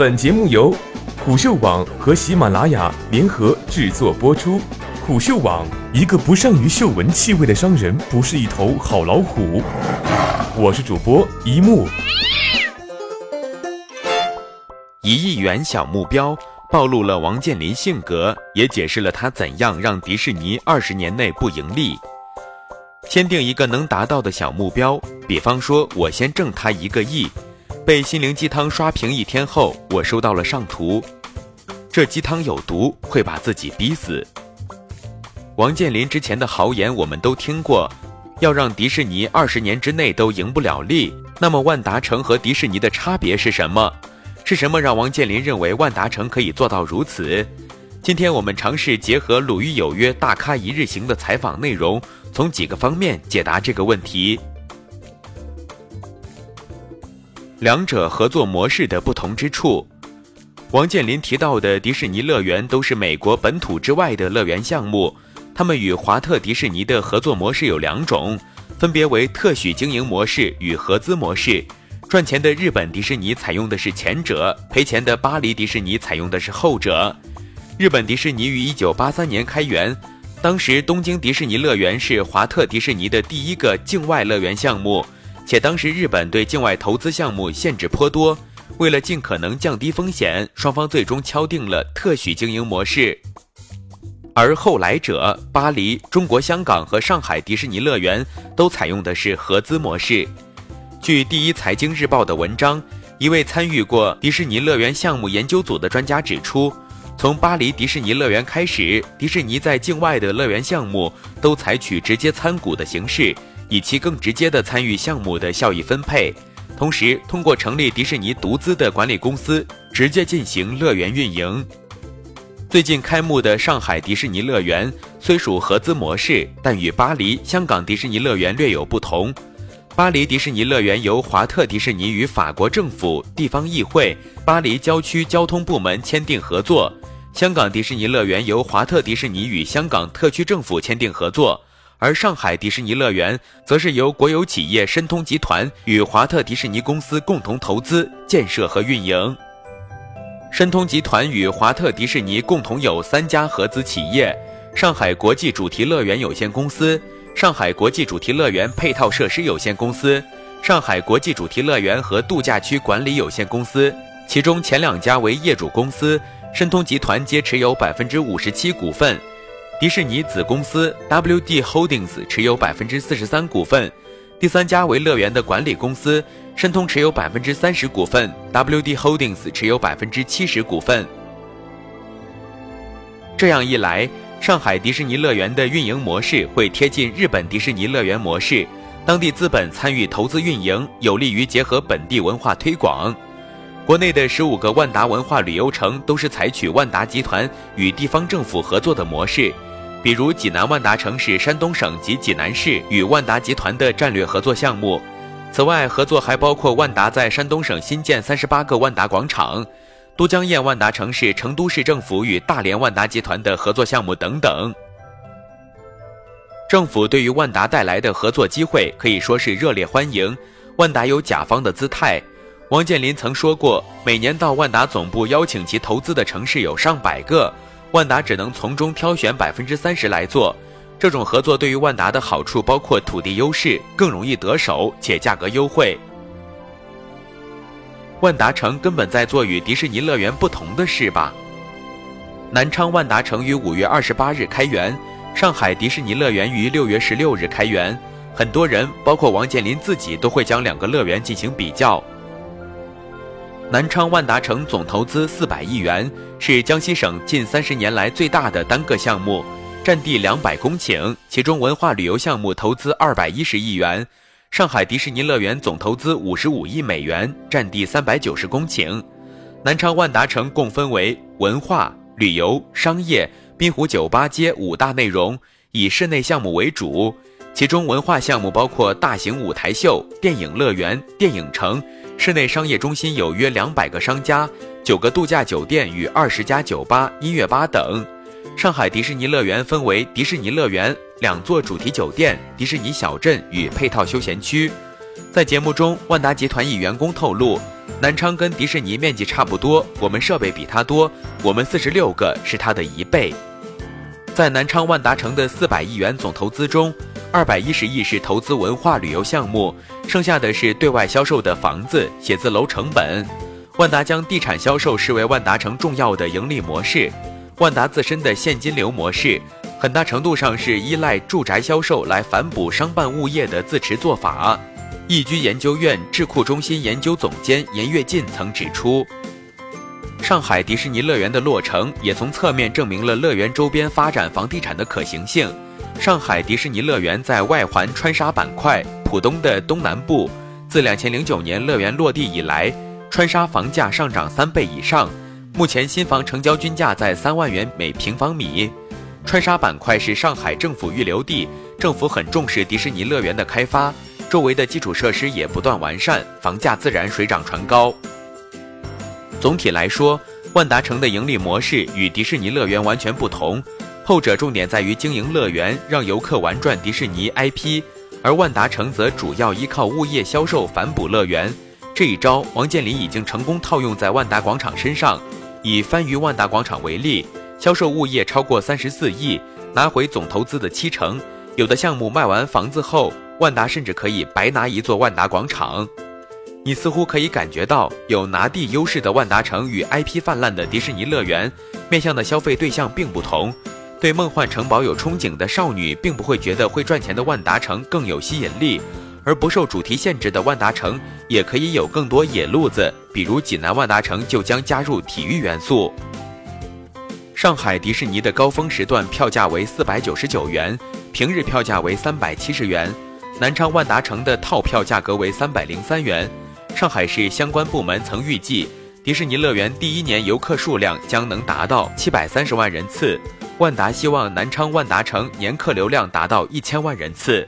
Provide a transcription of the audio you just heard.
本节目由虎嗅网和喜马拉雅联合制作播出。虎嗅网：一个不善于嗅闻气味的商人，不是一头好老虎。我是主播一木。一亿元小目标暴露了王健林性格，也解释了他怎样让迪士尼二十年内不盈利。先定一个能达到的小目标，比方说，我先挣他一个亿。被心灵鸡汤刷屏一天后，我收到了上图，这鸡汤有毒，会把自己逼死。王健林之前的豪言我们都听过，要让迪士尼二十年之内都赢不了利。那么万达城和迪士尼的差别是什么？是什么让王健林认为万达城可以做到如此？今天我们尝试结合《鲁豫有约》大咖一日行的采访内容，从几个方面解答这个问题。两者合作模式的不同之处，王健林提到的迪士尼乐园都是美国本土之外的乐园项目，他们与华特迪士尼的合作模式有两种，分别为特许经营模式与合资模式。赚钱的日本迪士尼采用的是前者，赔钱的巴黎迪士尼采用的是后者。日本迪士尼于一九八三年开园，当时东京迪士尼乐园是华特迪士尼的第一个境外乐园项目。且当时日本对境外投资项目限制颇多，为了尽可能降低风险，双方最终敲定了特许经营模式。而后来者，巴黎、中国香港和上海迪士尼乐园都采用的是合资模式。据第一财经日报的文章，一位参与过迪士尼乐园项目研究组的专家指出，从巴黎迪士尼乐园开始，迪士尼在境外的乐园项目都采取直接参股的形式。以其更直接的参与项目的效益分配，同时通过成立迪士尼独资的管理公司，直接进行乐园运营。最近开幕的上海迪士尼乐园虽属合资模式，但与巴黎、香港迪士尼乐园略有不同。巴黎迪士尼乐园由华特迪士尼与法国政府、地方议会、巴黎郊区交通部门签订合作；香港迪士尼乐园由华特迪士尼与香港特区政府签订合作。而上海迪士尼乐园则是由国有企业申通集团与华特迪士尼公司共同投资建设和运营。申通集团与华特迪士尼共同有三家合资企业：上海国际主题乐园有限公司、上海国际主题乐园配套设施有限公司、上海国际主题乐园和度假区管理有限公司。其中前两家为业主公司，申通集团皆持有百分之五十七股份。迪士尼子公司 WD Holdings 持有百分之四十三股份，第三家为乐园的管理公司申通持有百分之三十股份，WD Holdings 持有百分之七十股份。这样一来，上海迪士尼乐园的运营模式会贴近日本迪士尼乐园模式，当地资本参与投资运营，有利于结合本地文化推广。国内的十五个万达文化旅游城都是采取万达集团与地方政府合作的模式。比如济南万达城市山东省及济南市与万达集团的战略合作项目。此外，合作还包括万达在山东省新建三十八个万达广场，都江堰万达城市成都市政府与大连万达集团的合作项目等等。政府对于万达带来的合作机会可以说是热烈欢迎，万达有甲方的姿态。王健林曾说过，每年到万达总部邀请其投资的城市有上百个。万达只能从中挑选百分之三十来做，这种合作对于万达的好处包括土地优势，更容易得手，且价格优惠。万达城根本在做与迪士尼乐园不同的事吧？南昌万达城于五月二十八日开园，上海迪士尼乐园于六月十六日开园。很多人，包括王健林自己，都会将两个乐园进行比较。南昌万达城总投资四百亿元，是江西省近三十年来最大的单个项目，占地两百公顷，其中文化旅游项目投资二百一十亿元。上海迪士尼乐园总投资五十五亿美元，占地三百九十公顷。南昌万达城共分为文化、旅游、商业、滨湖酒吧街五大内容，以室内项目为主。其中文化项目包括大型舞台秀、电影乐园、电影城。室内商业中心有约两百个商家、九个度假酒店与二十家酒吧、音乐吧等。上海迪士尼乐园分为迪士尼乐园、两座主题酒店、迪士尼小镇与配套休闲区。在节目中，万达集团一员工透露，南昌跟迪士尼面积差不多，我们设备比它多，我们四十六个是它的一倍。在南昌万达城的四百亿元总投资中，二百一十亿是投资文化旅游项目，剩下的是对外销售的房子、写字楼成本。万达将地产销售视为万达城重要的盈利模式。万达自身的现金流模式，很大程度上是依赖住宅销售来反哺商办物业的自持做法。易居研究院智库中心研究总监严跃进曾指出。上海迪士尼乐园的落成，也从侧面证明了乐园周边发展房地产的可行性。上海迪士尼乐园在外环川沙板块浦东的东南部，自两千零九年乐园落地以来，川沙房价上涨三倍以上。目前新房成交均价在三万元每平方米。川沙板块是上海政府预留地，政府很重视迪士尼乐园的开发，周围的基础设施也不断完善，房价自然水涨船高。总体来说，万达城的盈利模式与迪士尼乐园完全不同。后者重点在于经营乐园，让游客玩转迪士尼 IP，而万达城则主要依靠物业销售反哺乐园。这一招，王健林已经成功套用在万达广场身上。以番禺万达广场为例，销售物业超过三十四亿，拿回总投资的七成。有的项目卖完房子后，万达甚至可以白拿一座万达广场。你似乎可以感觉到，有拿地优势的万达城与 IP 泛滥的迪士尼乐园，面向的消费对象并不同。对梦幻城堡有憧憬的少女，并不会觉得会赚钱的万达城更有吸引力；而不受主题限制的万达城，也可以有更多野路子，比如济南万达城就将加入体育元素。上海迪士尼的高峰时段票价为四百九十九元，平日票价为三百七十元；南昌万达城的套票价格为三百零三元。上海市相关部门曾预计，迪士尼乐园第一年游客数量将能达到七百三十万人次。万达希望南昌万达城年客流量达到一千万人次。